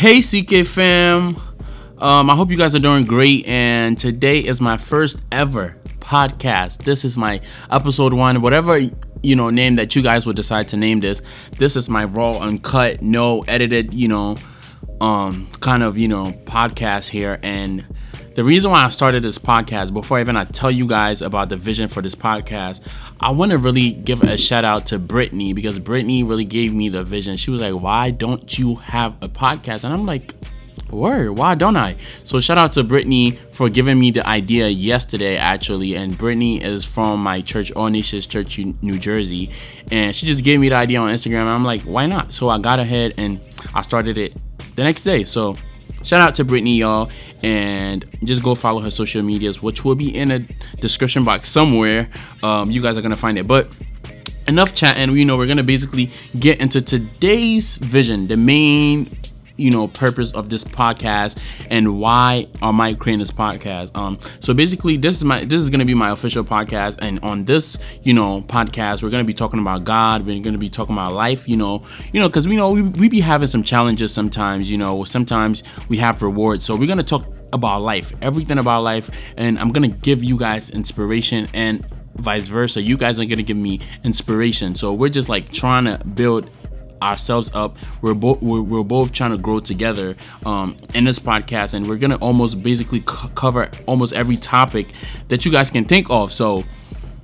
Hey, CK fam. Um, I hope you guys are doing great. And today is my first ever podcast. This is my episode one, whatever you know name that you guys would decide to name this. This is my raw, uncut, no edited, you know, um, kind of you know podcast here. And the reason why I started this podcast, before even I tell you guys about the vision for this podcast, I want to really give a shout out to Brittany because Brittany really gave me the vision. She was like, "Why don't you have a podcast?" And I'm like, "Word, why don't I?" So shout out to Brittany for giving me the idea yesterday, actually. And Brittany is from my church, Nations Church, New Jersey, and she just gave me the idea on Instagram. And I'm like, "Why not?" So I got ahead and I started it the next day. So shout out to Brittany, y'all, and just go follow her social medias, which will be in a description box somewhere. Um, you guys are gonna find it, but enough chatting. You know, we're gonna basically get into today's vision, the main you know purpose of this podcast and why am I creating this podcast. Um, so basically, this is my this is gonna be my official podcast, and on this you know podcast, we're gonna be talking about God. We're gonna be talking about life. You know, you know, because we know we, we be having some challenges sometimes. You know, sometimes we have rewards. So we're gonna talk about life, everything about life, and I'm gonna give you guys inspiration and vice versa. You guys are gonna give me inspiration. So we're just like trying to build ourselves up. We're both we're, we're, both trying to grow together um, in this podcast, and we're gonna almost basically c- cover almost every topic that you guys can think of. So,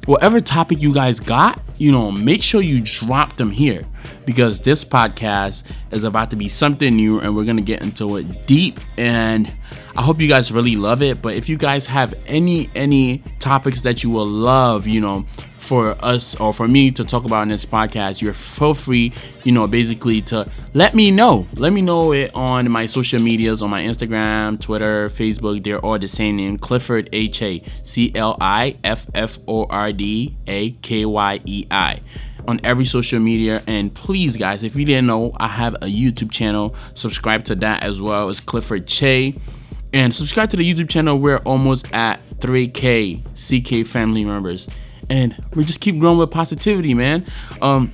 whatever topic you guys got, you know, make sure you drop them here because this podcast is about to be something new, and we're gonna get into it deep and. I hope you guys really love it. But if you guys have any any topics that you will love, you know, for us or for me to talk about in this podcast, you're feel free, you know, basically to let me know. Let me know it on my social medias, on my Instagram, Twitter, Facebook. They're all the same name Clifford H A C L I F F O R D A K Y E I on every social media. And please, guys, if you didn't know, I have a YouTube channel. Subscribe to that as well. It's Clifford Che. And subscribe to the YouTube channel. We're almost at 3K CK family members and we just keep growing with positivity, man. Um,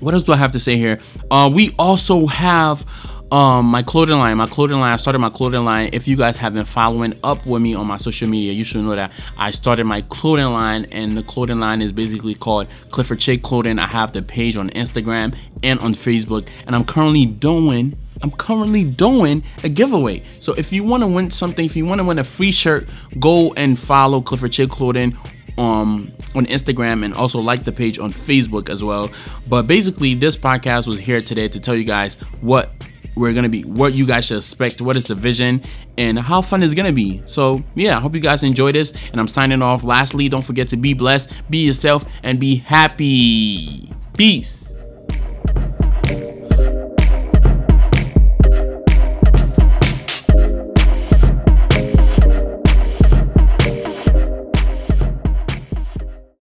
what else do I have to say here? Uh, we also have um my clothing line my clothing line i started my clothing line if you guys have been following up with me on my social media you should know that i started my clothing line and the clothing line is basically called clifford chick clothing i have the page on instagram and on facebook and i'm currently doing I'm currently doing a giveaway. So if you want to win something, if you want to win a free shirt, go and follow Clifford Chick Clothing um on Instagram and also like the page on Facebook as well. But basically this podcast was here today to tell you guys what we're gonna be what you guys should expect what is the vision and how fun it's gonna be. So yeah i hope you guys enjoy this and i'm signing off. Lastly don't forget to be blessed be yourself and be happy. Peace